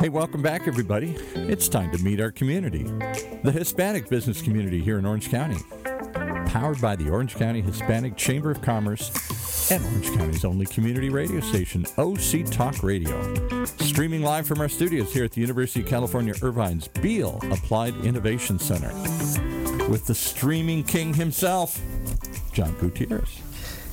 Hey, welcome back, everybody. It's time to meet our community, the Hispanic business community here in Orange County. Powered by the Orange County Hispanic Chamber of Commerce and Orange County's only community radio station, OC Talk Radio. Streaming live from our studios here at the University of California Irvine's Beall Applied Innovation Center with the streaming king himself, John Gutierrez.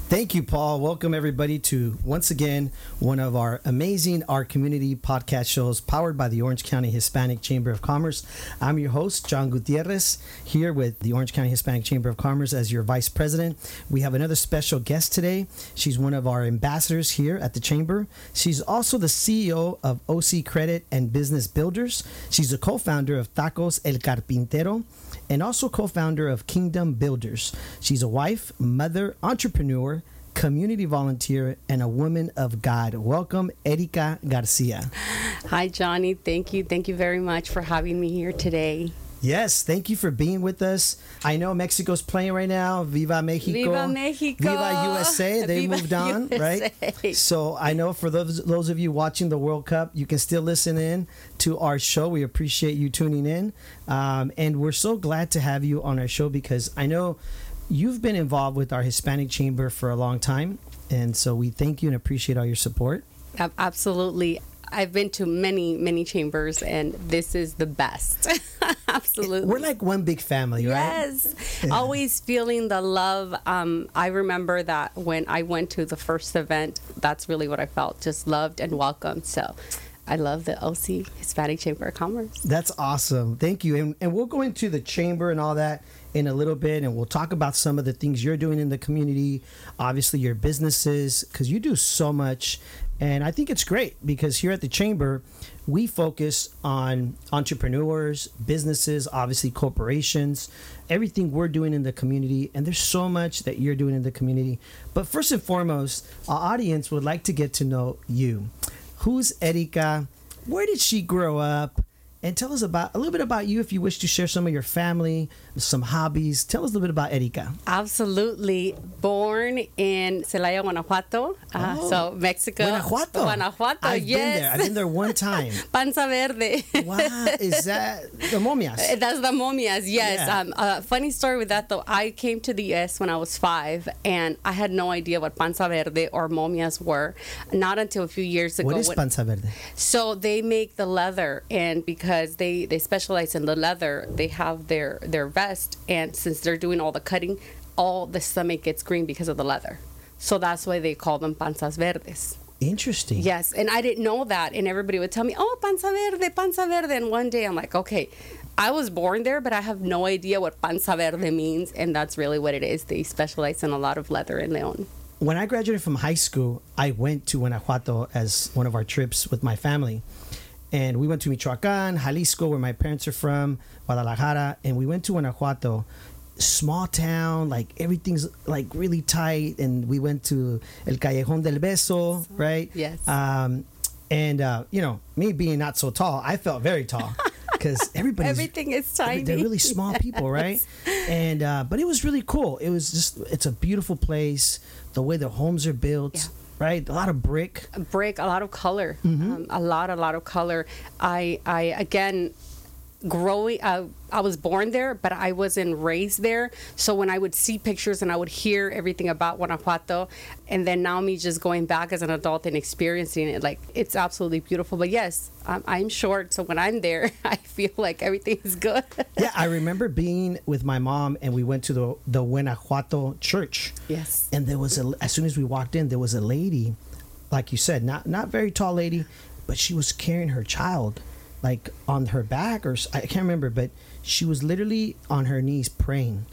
Thank you, Paul. Welcome, everybody, to once again one of our amazing Our Community podcast shows powered by the Orange County Hispanic Chamber of Commerce. I'm your host, John Gutierrez, here with the Orange County Hispanic Chamber of Commerce as your vice president. We have another special guest today. She's one of our ambassadors here at the Chamber. She's also the CEO of OC Credit and Business Builders. She's a co founder of Tacos El Carpintero and also co founder of Kingdom Builders. She's a wife, mother, entrepreneur, community volunteer, and a woman of God. Welcome, Erika Garcia. Hi, Johnny. Thank you. Thank you very much for having me here today. Yes, thank you for being with us. I know Mexico's playing right now. Viva Mexico. Viva Mexico. Viva USA. They Viva moved on, USA. right? So I know for those those of you watching the World Cup, you can still listen in to our show. We appreciate you tuning in, um, and we're so glad to have you on our show because I know you've been involved with our Hispanic Chamber for a long time, and so we thank you and appreciate all your support. Absolutely. I've been to many, many chambers, and this is the best. Absolutely. We're like one big family, right? Yes. Always feeling the love. Um, I remember that when I went to the first event, that's really what I felt just loved and welcomed. So I love the OC Hispanic Chamber of Commerce. That's awesome. Thank you. And, and we'll go into the chamber and all that in a little bit, and we'll talk about some of the things you're doing in the community, obviously, your businesses, because you do so much. And I think it's great because here at the chamber, we focus on entrepreneurs, businesses, obviously, corporations, everything we're doing in the community. And there's so much that you're doing in the community. But first and foremost, our audience would like to get to know you. Who's Erika? Where did she grow up? And tell us about a little bit about you if you wish to share some of your family, some hobbies. Tell us a little bit about Erika. Absolutely. Born in Celaya, Guanajuato. Uh, Oh. so Mexico. Guanajuato. Guanajuato, I've yes. been there. I've been there one time. Panza Verde. wow, is that the momias? That's the momias, yes. Yeah. Um, uh, funny story with that though. I came to the U.S. when I was five, and I had no idea what panza verde or momias were. Not until a few years ago. What is when- panza verde? so they make the leather, and because they they specialize in the leather, they have their their vest, and since they're doing all the cutting, all the stomach gets green because of the leather. So that's why they call them panzas verdes. Interesting. Yes, and I didn't know that, and everybody would tell me, "Oh, panza verde, panza verde," and one day I'm like, "Okay." I was born there, but I have no idea what panza verde means, and that's really what it is. They specialize in a lot of leather in Leon. When I graduated from high school, I went to Guanajuato as one of our trips with my family. And we went to Michoacan, Jalisco, where my parents are from, Guadalajara, and we went to Guanajuato. Small town, like everything's like really tight, and we went to El Callejón del Beso, right? Yes. Um, and uh, you know, me being not so tall, I felt very tall because everybody's Everything is tiny. they're really small people, right? And uh, but it was really cool. It was just it's a beautiful place. The way the homes are built, Yeah. Right? A lot of brick. brick a lot of color um, a lot a lot of color i i again growing uh, i was born there but i wasn't raised there. So when i would see pictures and i would hear everything about guanajuato and then now me just going back as an adult and experiencing it like it's absolutely beautiful. But yes i'm, I'm short so when i'm there i feel like everything is good. Yeah, I remember being with my mom and we went to the the Guanajuato church. yes. And there was a as soon as we walked in, there was a lady, like you said, not not very tall lady, but she was carrying her child like on her back or I can't remember, but she was literally on her knees praying.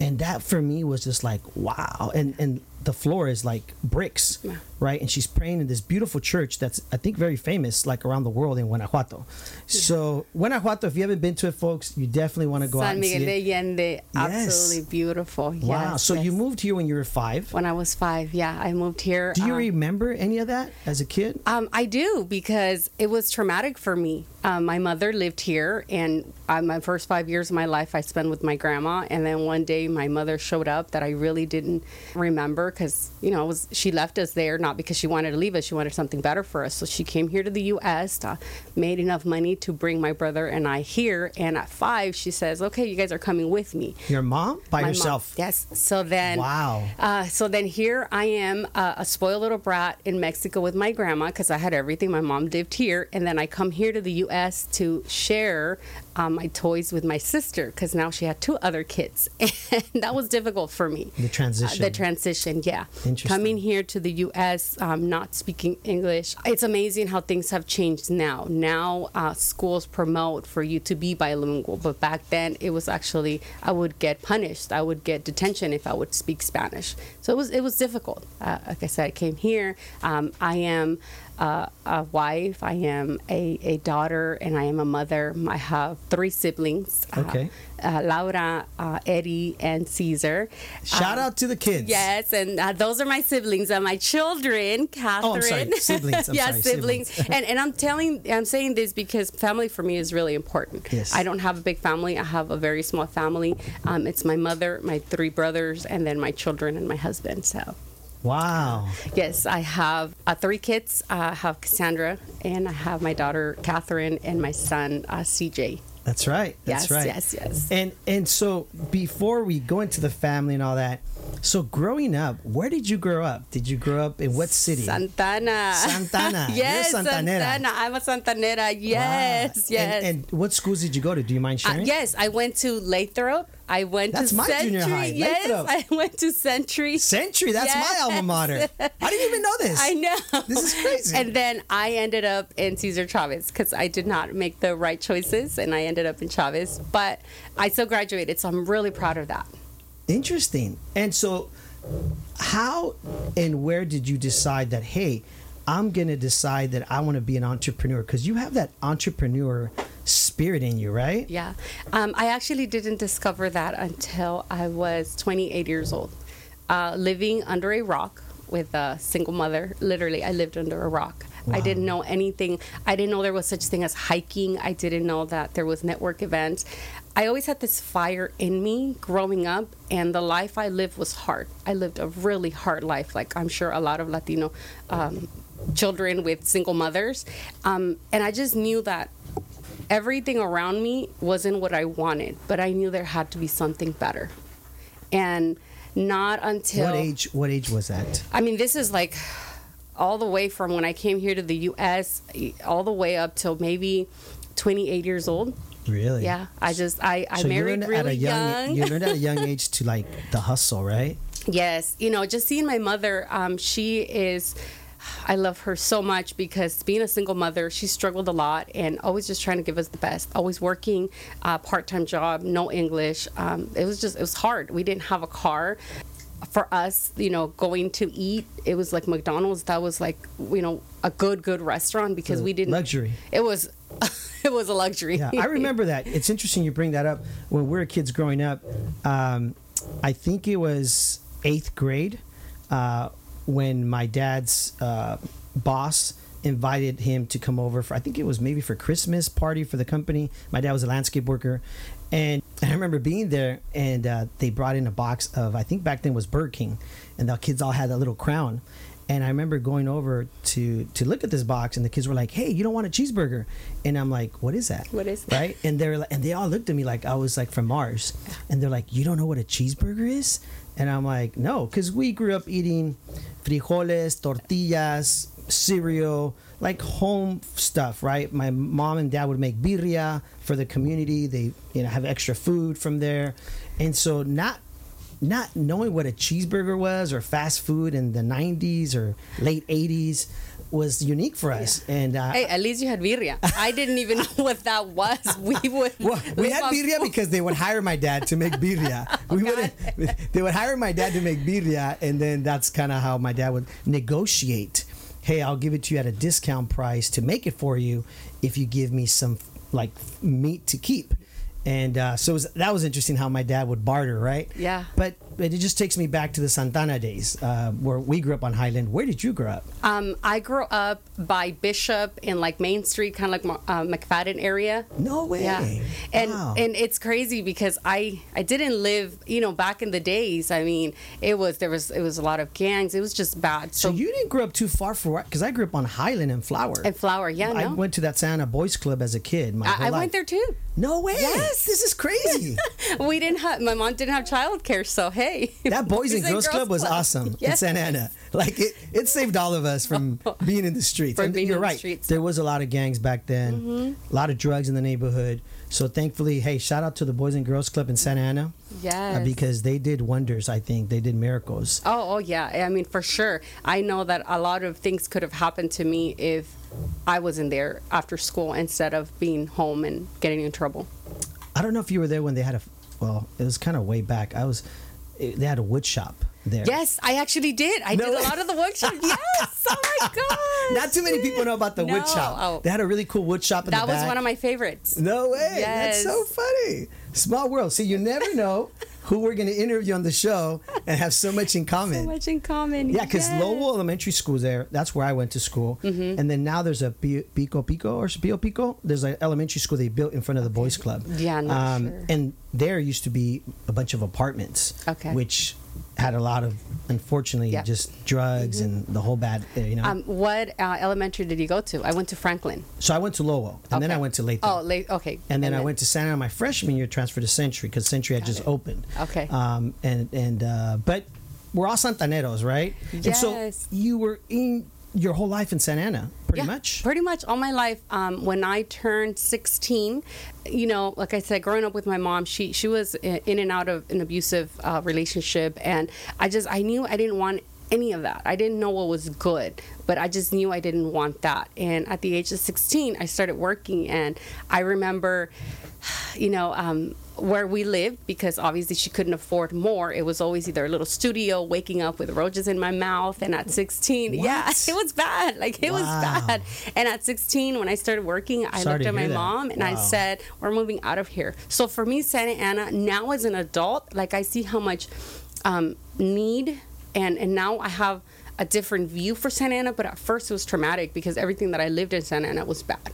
And that for me was just like wow. And and the floor is like bricks, Yeah. right? And she's praying in this beautiful church that's I think very famous, like around the world in Guanajuato. So Guanajuato, if you haven't been to it, folks, you definitely want to go out San and see Miguel de Allende, absolutely beautiful. Wow. Yes, so you moved here when you were five. when I was five. Yeah, I moved here. Do you um, remember any of that as a kid? Um, I do because it was traumatic for me. Um, my mother lived here, and uh, my first five years of my life I spent with my grandma. And then one day, my mother showed up that I really didn't remember because you know it was she left us there not because she wanted to leave us; she wanted something better for us. So she came here to the U.S., uh, made enough money to bring my brother and I here. And at five, she says, "Okay, you guys are coming with me." Your mom by My mom- yourself? Yes. So then, Wow. Uh, so then here I am, uh, a spoiled little brat in Mexico with my grandma because I had everything. My mom lived here, and then I come here to the U.S. to share um, my toys with my sister because now she had two other kids, and that was difficult for me. The transition. Uh, the transition, yeah. Interesting. Coming here to the U.S., um, not speaking English. It's amazing how things have changed now. Now uh, schools promote for you to be bilingual, but back then it was actually I would get punished. I would get detention if I would speak Spanish. So it was it was difficult. Uh, like I said, I came here. Um, I am. Uh, a wife, I am a, a daughter, and I am a mother. I have three siblings. uh, Okay. uh, Laura, uh, Eddie, and Caesar. Shout Um, out to the kids. Yes, and uh, those are my siblings and my children, Catherine. Oh, I'm sorry, siblings, I'm yeah, sorry, siblings. siblings. and and I'm telling, I'm saying this because family for me is really important. Yes. I don't have a big family. I have a very small family. Um, it's my mother, my three brothers, and then my children and my husband. So. Wow. Yes, I have uh, three kids. I have Cassandra, and I have my daughter Catherine, and my son uh, CJ. That's right. That's Yes, right. yes, yes. And and so before we go into the family and all that, so growing up, where did you grow up? Did you grow up in what city? Santana. Santana. You're yes, Santanera. Santana. I'm a Santanera. Yes, Wow. yes. And, and what schools did you go to? Do you mind Uh, sharing? yes, I went to Lathrop. I went That's to my Century. junior high, Yes, I went to Century. Century. That's my alma mater. I didn't even know this. I know. This is crazy. And then I ended up in Cesar Chavez because I did not make the right choices, and I ended up in Chavez. But I still graduated, so I'm really proud of that. Interesting. And so, how and where did you decide that, hey, I'm going to decide that I want to be an entrepreneur? Because you have that entrepreneur spirit in you, right? Yeah. Um, I actually didn't discover that until I was 28 years old. Uh, living under a rock with a single mother. Literally, I lived under a rock. I didn't know anything. I didn't know there was such thing as hiking. I didn't know that there was network events. I always had this fire in me growing up, and the life I lived was hard. I lived a really hard life, like I'm sure a lot of Latino um, children with single mothers. Um, and I just knew that everything around me wasn't what I wanted, but I knew there had to be something better. And not until What age? What age was that? I mean, this is like all the way from when I came here to the U.S. all the way up till maybe 28 years old. Really? Yeah, I just I I So you married learned really at a young, young. you learned at a young age to like the hustle, right? Yes, you know, just seeing my mother, um, she is. I love her so much because being a single mother, she struggled a lot and always just trying to give us the best. Always working, uh, part-time job, no English. Um, it was just it was hard. We didn't have a car. For us, you know, going to eat, it was like McDonald's. That was like you know a good good restaurant because we didn't luxury. It was, it was a luxury. Yeah, I remember that. It's interesting you bring that up. When we were kids growing up, um, I think it was eighth grade uh, when my dad's uh, boss invited him to come over for I think it was maybe for Christmas party for the company. My dad was a landscape worker, and I remember being there, and uh, they brought in a box of I think back then was Burger King, and the kids all had that little crown. And I remember going over to to look at this box, and the kids were like, "Hey, you don't want a cheeseburger?" And I'm like, "What is that?" What is that? right? And they're like, and they all looked at me like I was like from Mars, and they're like, "You don't know what a cheeseburger is?" And I'm like, "No," because we grew up eating frijoles, tortillas, cereal, like home stuff, right? My mom and dad would make birria for the community. They, you know, have extra food from there, and so not not knowing what a cheeseburger was or fast food in the 90s or late 80s was unique for us. And uh, Hey, at least you had birria. I didn't even know what that was. We would. well, we had birria because they would hire my dad to make birria. we would they would hire my dad to make birria, and then that's kind of how my dad would negotiate. Hey, I'll give it to you at a discount price to make it for you if you give me some like meat to keep. And uh, so it was, that was interesting how my dad would barter, right? Yeah. But, but it just takes me back to the Santana days uh, where we grew up on Highland. Where did you grow up? Um, I grew up by Bishop in like Main Street, kind of like uh, McFadden area. No way. Yeah, and Wow. and it's crazy because I I didn't live you know back in the days. I mean, it was there was it was a lot of gangs. It was just bad. so So, you didn't grow up too far from because I grew up on Highland and Flower. and flower, yeah, I no, went to that Santa Boys Club as a kid. My I, I went there too. No way. Yes. This is crazy. We didn't have my mom didn't have childcare, so hey, that Boys and Girls Club was awesome in Yes. Santa Ana. Like it, it saved all of us from being in the streets. From and being you're in the right. streets. There was a lot of gangs back then. A lot of drugs in the neighborhood. So thankfully, hey, shout out to the Boys and Girls Club in Santa Ana. uh, Yes. because they did wonders. I think they did miracles. Oh, oh yeah. I mean, for sure. I know that a lot of things could have happened to me if I wasn't there after school instead of being home and getting in trouble. I don't know if you were there when they had a. Well, it was kind of way back. I was. They had a wood shop there. Yes, I actually did. I No did way. a lot of the workshop. yes. Oh my god. Not too many people know about the wood shop. Oh. They had a really cool wood shop in the That was back. one of my favorites. No way. Yes. That's so funny. Small world. See, you never know who we're going to interview on the show and have so much in common. So much in common. Yeah, because Yes. Lowell Elementary School there. That's where I went to school. Mm-hmm. And then now there's a Pico Pico or Pio Pico. There's an elementary school they built in front of the boys' club. Um, Yeah, not sure. And there used to be a bunch of apartments. Okay. Which had a lot of, unfortunately, Yeah. Mm-hmm. just drugs and the whole bad, uh, you know. Um, what uh, elementary did you go to? I went to Franklin. so I went to Lowell, and then I went to Lathrop. Oh, late. Okay. And then I went to Santa Ana my freshman year, transferred to Century because Century had just it. opened. Okay. Um, and and uh, but we're all Santaneros, right? And so you were in your whole life in Santa Ana, pretty yeah, much. Pretty much all my life. Um, when I turned 16, you know, like I said, growing up with my mom, she she was in and out of an abusive uh, relationship, and I just I knew I didn't want any of that. I didn't know what was good, but I just knew I didn't want that. And at the age of 16, I started working, and I remember, you know. Um, where we lived because obviously she couldn't afford more. It was always either a little studio waking up with roaches in my mouth and at 16 yeah it was bad like it was bad. And at 16 when i started working i Sorry looked at my that. mom and i said we're moving out of here. So for me santa ana now as an adult like i see how much um, need and and now i have a different view for santa ana but at first it was traumatic because everything that i lived in santa ana was bad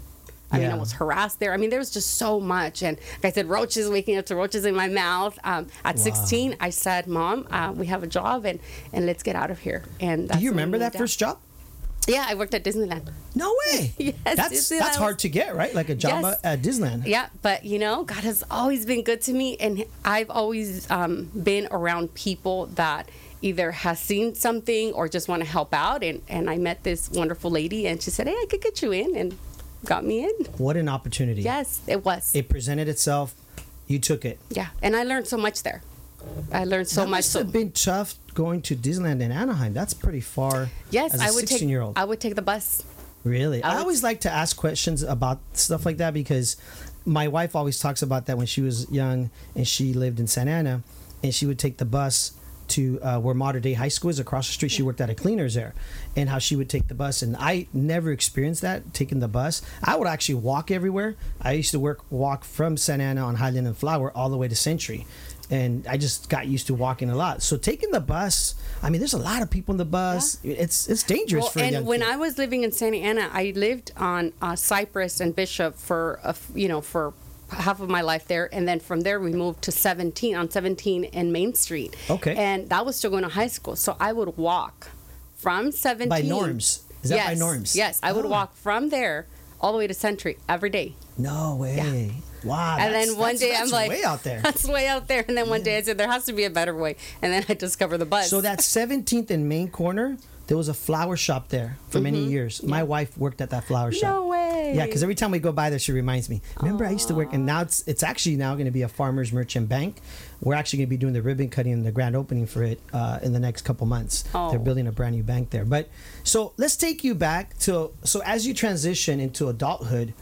I mean, I was harassed there. I mean, there was just so much. And like I said, roaches, waking up to roaches in my mouth. Um, at 16, I said, Mom, uh, we have a job and, and let's get out of here. And that's Do you remember that out. first job? Yeah, I worked at Disneyland. No way. Yes, that's Disneyland that's hard to get, right? Like a job Yes. at Disneyland. Yeah, but you know, God has always been good to me, and I've always um, been around people that either has seen something or just want to help out. And, and I met this wonderful lady, and she said, "Hey, I could get you in," and got me in. What an opportunity. Yes, it was. It presented itself. You took it. yeah, and I learned so much there. I learned so that much. must have been tough going to Disneyland in Anaheim. That's pretty far. yes, I would take. 16 year old. I would take the bus. Really? I I, always like to ask questions about stuff like that because my wife always talks about that when she was young and she lived in Santa Ana and she would take the bus to uh, where Mater Dei High School is across the street. She worked at a cleaners there and how she would take the bus. And I never experienced that, taking the bus. I would actually walk everywhere. I used to work walk from Santa Ana on Highland and Flower all the way to Century. And I just got used to walking a lot. So taking the bus, I mean, there's a lot of people in the bus. It's it's dangerous Well, for and when kid. I was living in Santa Ana, I lived on uh, Cypress and Bishop for a f you know for half of my life there, and then from there we moved to 17 on 17 and Main Street. Okay. and that was still going to high school, so I would walk from 17 By norms. Is that by Yes, norms? Yes, I would Oh. walk from there all the way to Century every day. No way. Wow, and then one day I'm like, way out there. That's way out there. And then one day I said, there has to be a better way. And then I discovered the bus. So that 17th and Main corner, there was a flower shop there for many years. My wife worked at that flower shop. Mm-hmm. No way. Yeah, because every time we go by there, she reminds me. Remember, I used to work, and now it's it's actually now going to be a farmers merchant bank. We're actually going to be doing the ribbon cutting and the grand opening for it uh, in the next couple months. Oh. They're building a brand new bank there. But so let's take you back to so as you transition into adulthood,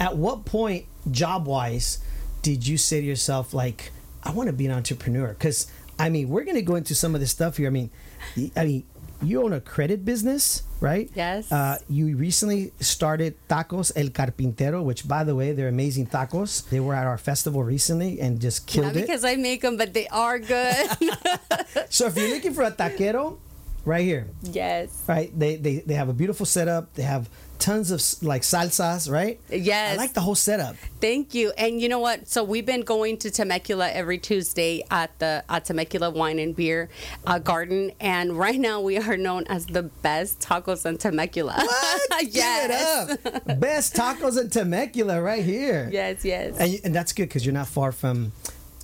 at what point, job wise, did you say to yourself like, I want to be an entrepreneur? Because I mean, we're going to go into some of this stuff here. I mean, I mean, you own a credit business, right? Yes. Uh, you recently started Tacos El Carpintero, which, by the way, they're amazing tacos. They were at our festival recently and just Not killed it. because I make them, but they are good. So if you're looking for a taquero, right here, yes. right? They, they they have a beautiful setup. They have tons of like salsas, right? Yes. I like the whole setup. Thank you. And you know what? So we've been going to Temecula every Tuesday at the at Temecula Wine and Beer uh, Garden, and right now we are known as the best tacos in Temecula. What? yes. Give it up. Best tacos in Temecula, right here. Yes. Yes. and, and that's good because you're not far from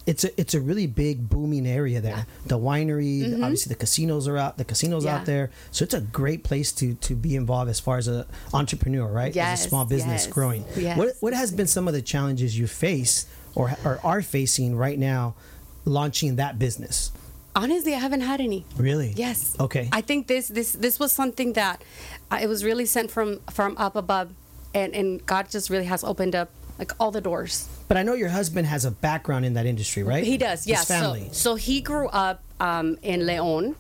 it's a it's a really big booming area there the winery obviously the casinos are out the casinos Mm-hmm. Yeah. out there so it's a great place to to be involved as far as a entrepreneur right as Yes, a small business yes, growing yes. what what has been some of the challenges you face or or are facing right now launching that business Honestly, I haven't had any. really Yes. okay I think this this this was something that uh, it was really sent from from up above, and and God just really has opened up like all the doors. but i know your husband has a background in that industry right He does, yeah. Family So, so he grew up um, in Leon,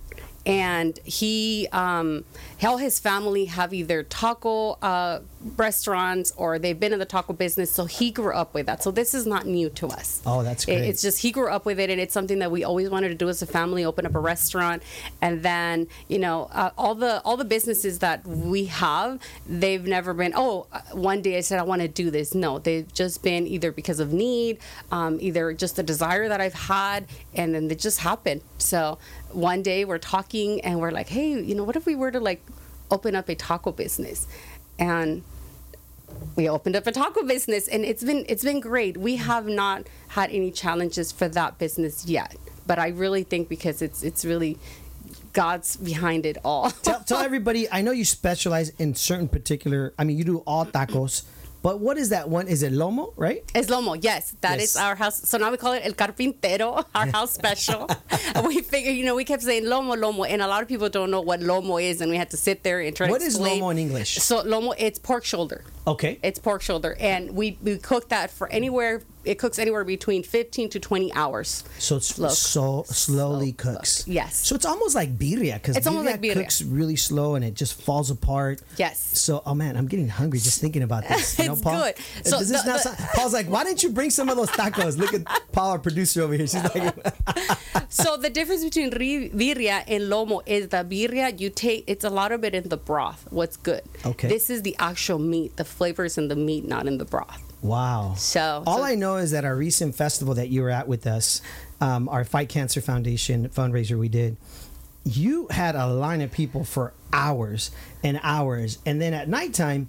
and he, um, all his family have either taco uh, restaurants or they've been in the taco business. So he grew up with that. So this is not new to us. Oh, that's It- great. It's just he grew up with it, and it's something that we always wanted to do as a family: open up a restaurant, and then you know uh, all the all the businesses that we have, they've never been. Oh, uh, one day I said I want to do this. No, they've just been either because of need, um, either just a desire that I've had, and then they just happened. So one day we're talking, and we're like, hey, you know, what if we were to like open up a taco business, and we opened up a taco business and it's been it's been great. We have not had any challenges for that business yet but i really think because it's it's really god's behind it all. Tell, tell everybody i know you specialize in certain particular i mean you do all tacos but what is that one is it lomo right It's lomo, yes. that is Yes. our house. So now we call it el carpintero, our house special. we figure, you know, we kept saying lomo, lomo, and a lot of people don't know what lomo is, and we had to sit there and try What to is explain. lomo in English? So lomo, it's pork shoulder. Okay It's pork shoulder, and we we cook that for anywhere. It cooks anywhere between 15 to 20 hours. So it's Slow so slowly Slow cooks. cook. Yes. So it's almost like birria because It's almost like birria. cooks really slow and it just falls apart. Yes. So oh man, I'm getting hungry just thinking about this. You know, It's Paul? good. So Does this the- not sound- Paul's like, why didn't you bring some of those tacos? Look at Paul, our producer over here. She's like, so the difference between birria and lomo is the birria you take it's a lot of it in the broth what's good Okay. this is the actual meat the flavors in the meat not in the broth wow. So- all so- I know is that our recent festival that you were at with us, um, our Fight Cancer Foundation fundraiser we did. You had a line of people for hours and hours, and then at nighttime.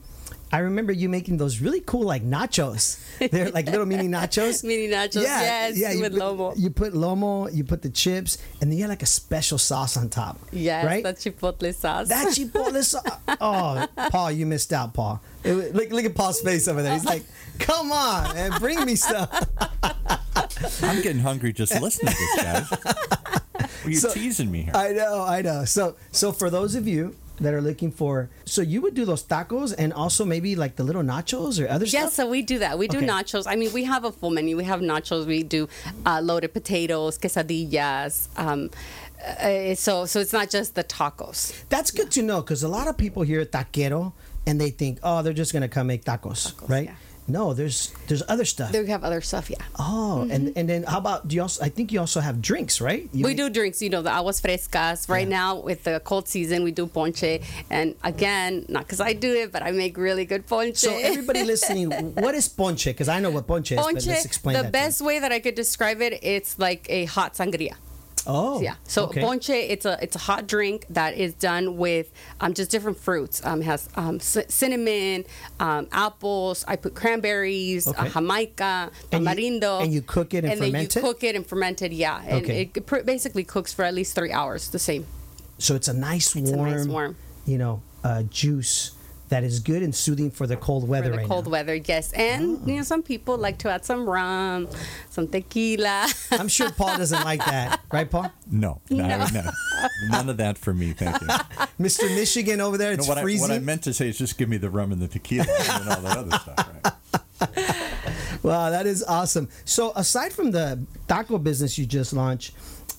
I remember you making those really cool like nachos. They're like little mini nachos. Mini nachos, yes, you with put, lomo. You put lomo, you put the chips, and then you had like a special sauce on top. yes right. the chipotle sauce that chipotle sauce. Oh, Paul, you missed out, Paul. It look, look at Paul's face over there. He's like, "Come on, man, bring me stuff." I'm getting hungry just listening to this, guys. Well, you're So- teasing me here. I know, I know. So, so for those of you that are looking for, so you would do those tacos and also maybe like the little nachos or other Yes, stuff. so we do that. We do Okay. nachos. I mean, we have a full menu. We have nachos. We do uh, loaded potatoes, quesadillas. Um, uh, so, so it's not just the tacos. That's good to know because a lot of people hear taquero and they think, oh, they're just gonna come make tacos, Tacos, right? yeah. No, there's there's other stuff. There we have other stuff. Yeah. oh, and and then how about do you also? I think you also have drinks, right? You Mm-hmm. We make- do drinks, you know, the aguas frescas. Right Yeah. now, with the cold season, we do ponche. And again, not because I do it, but I make really good ponche. So everybody listening, what is ponche? Because I know what ponche is, but ponche, let's explain the best way that I could describe it, it's like a hot sangria. Oh, yeah. So okay. ponche, it's a it's a hot drink that is done with um, just different fruits. Um, it has um, c- cinnamon, um, apples. I put cranberries, Okay. uh, jamaica, And tamarindo, and you cook it and then ferment you it? cook it and ferment it. Yeah, and Okay. it pr- basically cooks for at least three hours. The same. So it's a nice It's warm, a nice warm. you know, uh, juice that is good and soothing for the cold weather for the right cold now. weather, yes. And ah. you know, some people like to add some rum, some tequila. I'm sure Paul doesn't like that, right, Paul? No, no, no, none of that for me. Thank you. Mr. Michigan over there, No, it's what, I, freezing. what I meant to say is just give me the rum and the tequila and all that other stuff. Right? Wow, that is awesome. So, aside from the taco business you just launched,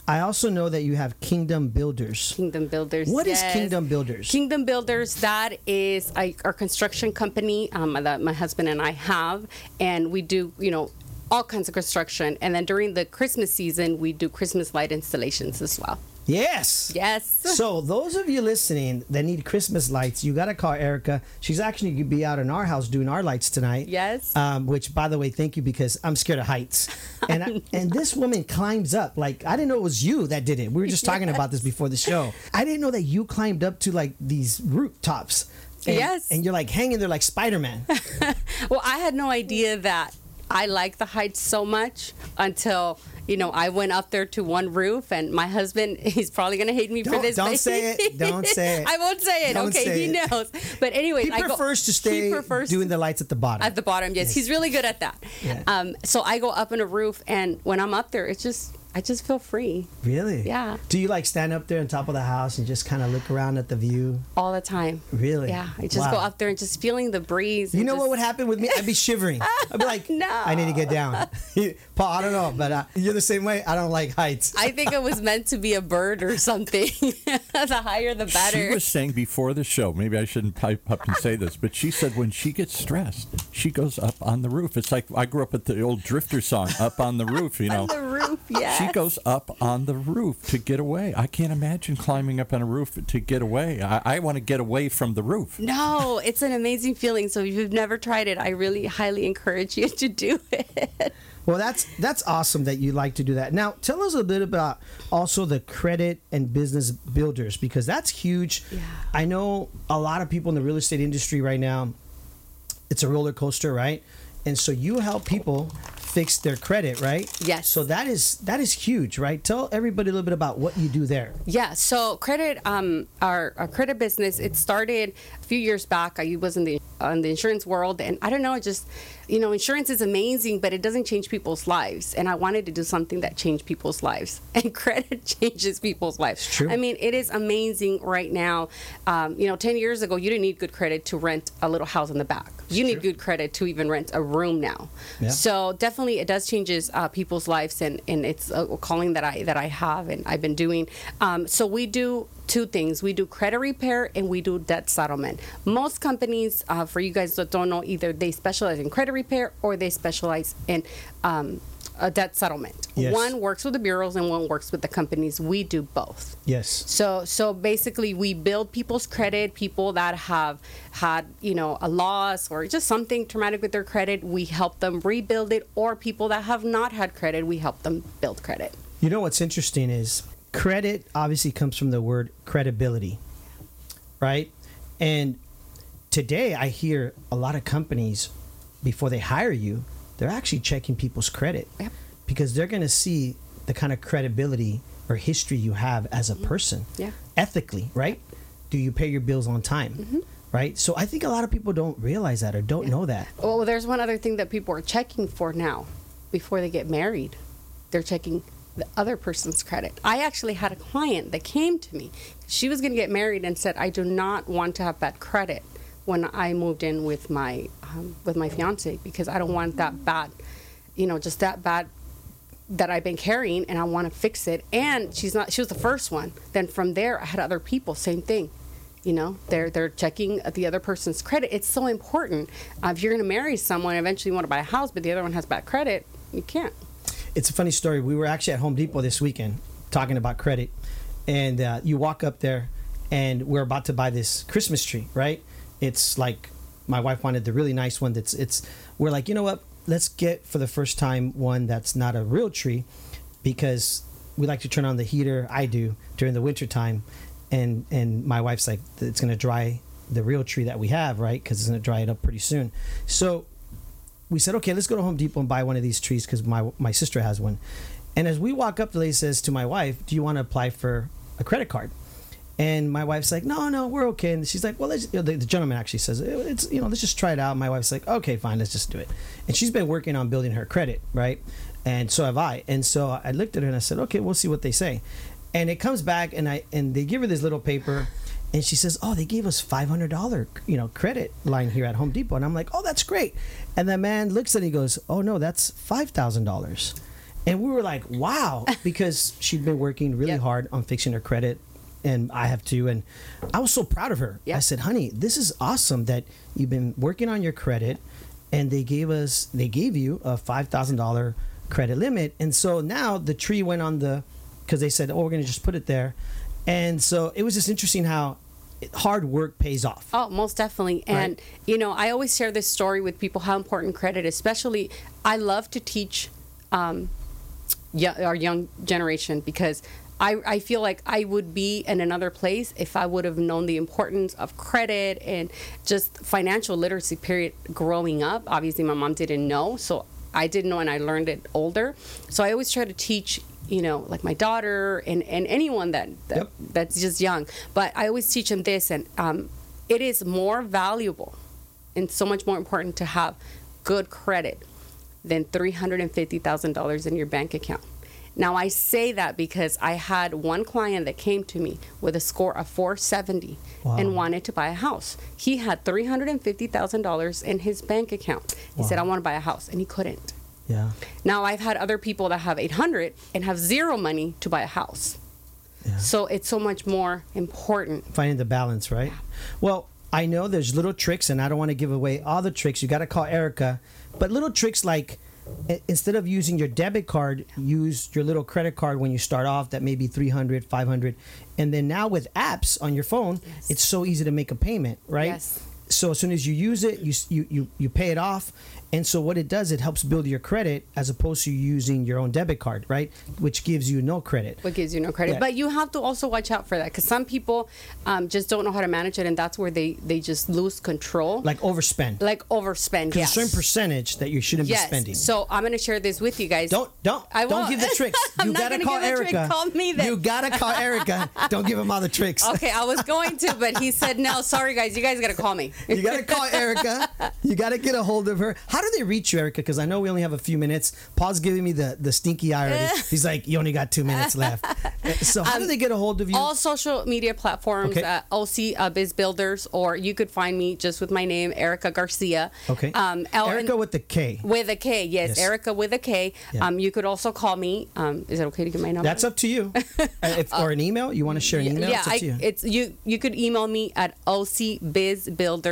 I also know that you have Kingdom Builders. Kingdom Builders. What is yes. Kingdom Builders? Kingdom Builders, that is a, our construction company um, that my husband and I have. And we do, you know, all kinds of construction. And then during the Christmas season, we do Christmas light installations as well. Yes. Yes. So, those of you listening that need Christmas lights, you got to call Erika. She's actually going to be out in our house doing our lights tonight. Yes. Um, which, by the way, thank you because I'm scared of heights. And I, and this woman climbs up like I didn't know it was you that did it. We were just talking about this before the show. I didn't know that you climbed up to like these rooftops. And, Yes. And you're like hanging there like Spider Man. Well, I had no idea that I like the heights so much until you know I went up there to one roof, and my husband he's probably gonna hate me for Don't- this. don't say it. Don't say it. I won't say it. Don't okay, say he it. knows. But anyways, He I go, prefers to stay prefers doing the lights at the bottom. at the bottom. Yes, Yes. he's really good at that. Yeah. Um, so I go up in a roof, and when I'm up there, it's just I just feel free really? Yeah. Do you like stand up there on top of the house and just kind of look around at the view? all the time. Really? Yeah, I just go up there and just feeling the breeze. You know just- what would happen with me? I'd be shivering. I'd be like, No. I need to get down. Paul, I don't know, but uh, you're the same way. I don't like heights. I think it was meant to be a bird or something. the higher, the better. She was saying before the show, maybe I shouldn't pipe up and say this, but she said when she gets stressed, she goes up on the roof. It's like I grew up with the old Drifter song, "Up on the Roof." You know, On the roof, yeah. She goes up on the roof to get away. I can't imagine climbing up on a roof to get away. I, I want to get away from the roof. No, it's an amazing feeling. So if you've never tried it, I really highly encourage you to do it. Well, that's that's awesome that you like to do that. Now, tell us a bit about also the credit and business builders because that's huge. Yeah. I know a lot of people in the real estate industry right now. It's a roller coaster, right? And so you help people fix their credit, right? Yes. So that is that is huge, right? Tell everybody a little bit about what you do there. Yeah, so credit, um, our, our credit business, it started a few years back. I was in the in the insurance world, and I don't know, it just you know, insurance is amazing, but it doesn't change people's lives. And I wanted to do something that changed people's lives, and credit changes people's lives. It's true. I mean, it is amazing right now. Um, you know, ten years ago, you didn't need good credit to rent a little house in the back. You need good credit to even rent a room now. Yeah. So definitely, it does changes uh, people's lives, and, and it's a calling that I that I have and I've been doing. Um, so we do two things: we do credit repair and we do debt settlement. Most companies, uh, for you guys that don't know, either they specialize in credit repair or they specialize in um, a debt settlement. Yes. One works with the bureaus and one works with the companies. We do both. Yes. So so basically we build people's credit, people that have had, you know, a loss or just something traumatic with their credit, we help them rebuild it or people that have not had credit, we help them build credit. You know what's interesting is credit obviously comes from the word credibility, right? And today I hear a lot of companies before they hire you, they're actually checking people's credit Yep. because they're going to see the kind of credibility or history you have as a person. Mm-hmm. Yeah. Ethically, right? Do you pay your bills on time? Mm-hmm. Right? So I think a lot of people don't realize that or don't know that. Well, there's one other thing that people are checking for now before they get married. They're checking the other person's credit. I actually had a client that came to me. She was going to get married and said, "I do not want to have bad credit when I moved in with my um, with my fiance because I don't want that bad, you know, just that bad that I've been carrying and I want to fix it." And she's not she was the first one. Then from there I had other people same thing. You know, they're they're checking the other person's credit. It's so important. Uh, if you're going to marry someone, eventually you want to buy a house, but the other one has bad credit, you can't. It's a funny story. We were actually at Home Depot this weekend talking about credit, and uh, you walk up there, and we're about to buy this Christmas tree, right? It's like my wife wanted the really nice one. That's it's. We're like, you know what? Let's get for the first time one that's not a real tree, because we like to turn on the heater. I do during the winter time, and and my wife's like, it's gonna dry the real tree that we have, right? Because it's gonna dry it up pretty soon. So we said, okay, let's go to Home Depot and buy one of these trees because my my sister has one. And as we walk up, the lady says to my wife, "Do you want to apply for a credit card?" And my wife's like, "No, no, we're okay." And she's like, "Well, let's, the, the gentleman actually says it's you know let's just try it out." My wife's like, "Okay, fine, let's just do it." And she's been working on building her credit, right? And so have I. And so I looked at her and I said, "Okay, we'll see what they say." And it comes back and I and they give her this little paper and she says, "Oh, they gave us five hundred dollar, you know, credit line here at Home Depot." And I'm like, "Oh, that's great." And the man looks at it, he goes, "Oh no, that's five thousand dollars." And we were like, "Wow," because she'd been working really Yep. hard on fixing her credit, and I have too. And I was so proud of her. Yep. I said, "Honey, this is awesome that you've been working on your credit, and they gave us, they gave you a five thousand dollar credit limit, and so now the tree went on the, because they said, oh, we're going to just put it there." And so it was just interesting how hard work pays off. Oh, most definitely. And, you know, I always share this story with people how important credit is, especially I love to teach um, our young generation because I, I feel like I would be in another place if I would have known the importance of credit and just financial literacy, period, growing up. Obviously, my mom didn't know. So I didn't know and I learned it older. So I always try to teach. You know, like my daughter and, and anyone that, that Yep. that's just young. But I always teach them this, and um, it is more valuable and so much more important to have good credit than $350,000 in your bank account. Now, I say that because I had one client that came to me with a score of 470 Wow. and wanted to buy a house. He had $350,000 in his bank account. He said, I want to buy a house, and he couldn't. Yeah. Now, I've had other people that have 800 and have zero money to buy a house. Yeah. So it's so much more important. Finding the balance, right? Yeah. Well, I know there's little tricks, and I don't want to give away all the tricks. You got to call Erika, but little tricks like instead of using your debit card, use your little credit card when you start off. That may be 300, 500, and then now with apps on your phone, Yes. it's so easy to make a payment, right? Yes. So as soon as you use it, you, you you you pay it off, and so what it does, it helps build your credit as opposed to using your own debit card, right? Which gives you no credit. what gives you no credit. Yeah. But you have to also watch out for that because some people um, just don't know how to manage it, and that's where they they just lose control, Like overspend. like overspend. Yes. a certain percentage that you shouldn't yes. be spending. So I'm going to share this with you guys. Don't don't I don't won't. give the tricks. You gotta gonna call give the trick. Erika. Call me then. You gotta call Erika. Don't give him all the tricks. Okay, I was going to, but he said no. Sorry, guys, you guys got to call me. You gotta call Erika. You gotta get a hold of her. How do they reach you, Erika? Because I know we only have a few minutes. Paul's giving me the the stinky eye already. He's like, you only got two minutes left. So how do they get a hold of you? Um, All social media platforms, Okay. uh, OC uh, Biz Builders, or you could find me just with my name, Erika Garcia. okay. Um, L- Erika with the K. with a K, yes, Yes. Erika with a K. Yeah. Um, you could also call me. Um, is it okay to give my number? That's up to you. Uh, if, or an email. You want to share an email? Yeah, it's up I, to you. it's you. You could email me at OC Biz dot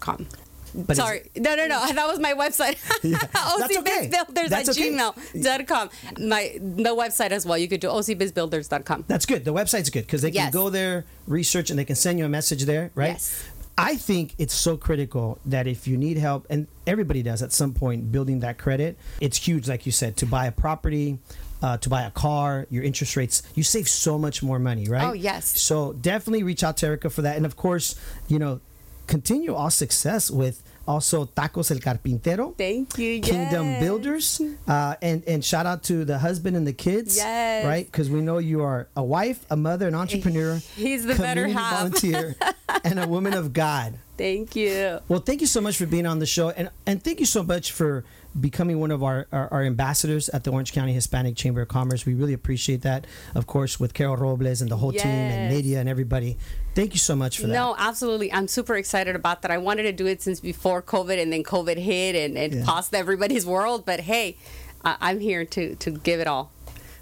com. But Sorry, no, no, no. That was my website. Yeah, that's okay. That's at okay. gmail.com. My the website as well. You could do ocbizbuilders.com. That's good. The website's good because they can Yes. go there, research, and they can send you a message there, right? Yes. I think it's so critical that if you need help, and everybody does at some point, building that credit, it's huge, like you said, to buy a property, uh, to buy a car, your interest rates, you save so much more money, right? Oh, yes. So definitely reach out to Erika for that. And of course, you know, continue all success with also Tacos El Carpintero. Thank you. Kingdom yes. Builders, uh, and and shout out to the husband and the kids, Yes. right? Because we know you are a wife, a mother, an entrepreneur, He's the better community half. volunteer, and a woman of God. Thank you. Well, thank you so much for being on the show, and and thank you so much for becoming one of our, our, our ambassadors at the Orange County Hispanic Chamber of Commerce. We really appreciate that, of course, with Carol Robles and the whole team and Yes. Nadia and everybody. Thank you so much for that. No, absolutely. I'm super excited about that. I wanted to do it since before COVID, and then COVID hit and it Yeah. paused everybody's world. But hey, I- I'm here to to give it all.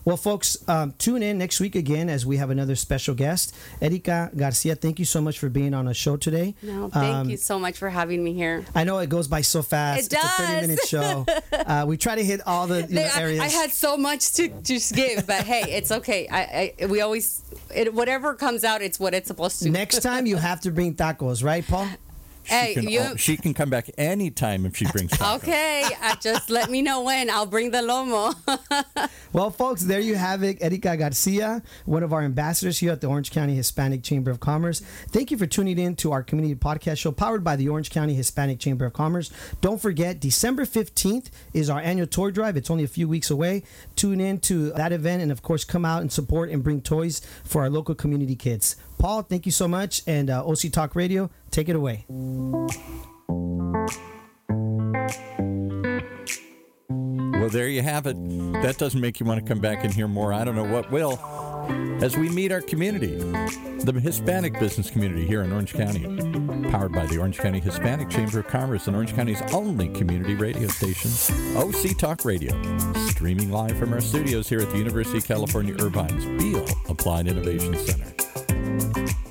Well, folks, um, tune in next week again as we have another special guest, Erika Garcia. Thank you so much for being on the show today. No, thank Um, you so much for having me here. I know it goes by so fast. It It's a thirty-minute show. Uh, we try to hit all the you know, There- I, areas. I had so much to just give, but hey, it's okay. I, I we always it, whatever comes out, it's what it's supposed to. Next time you have to bring tacos, right, Paul? She Hey, can, you- al- she can come back anytime if she brings tacos. Okay, uh, just let me know when. I'll bring the lomo. Well, folks, there you have it. Erika Garcia, one of our ambassadors here at the Orange County Hispanic Chamber of Commerce. Thank you for tuning in to our community podcast show powered by the Orange County Hispanic Chamber of Commerce. Don't forget, December 15th is our annual toy drive. It's only a few weeks away. Tune in to that event and, of course, come out and support and bring toys for our local community kids. Paul, thank you so much. And uh, OC Talk Radio, take it away. Well, there you have it. That doesn't make you want to come back and hear more. I don't know what will. As we meet our community, the Hispanic business community here in Orange County, powered by the Orange County Hispanic Chamber of Commerce and Orange County's only community radio station, OC Talk Radio, streaming live from our studios here at the University of California Irvine's Beall Applied Innovation Center. Bye.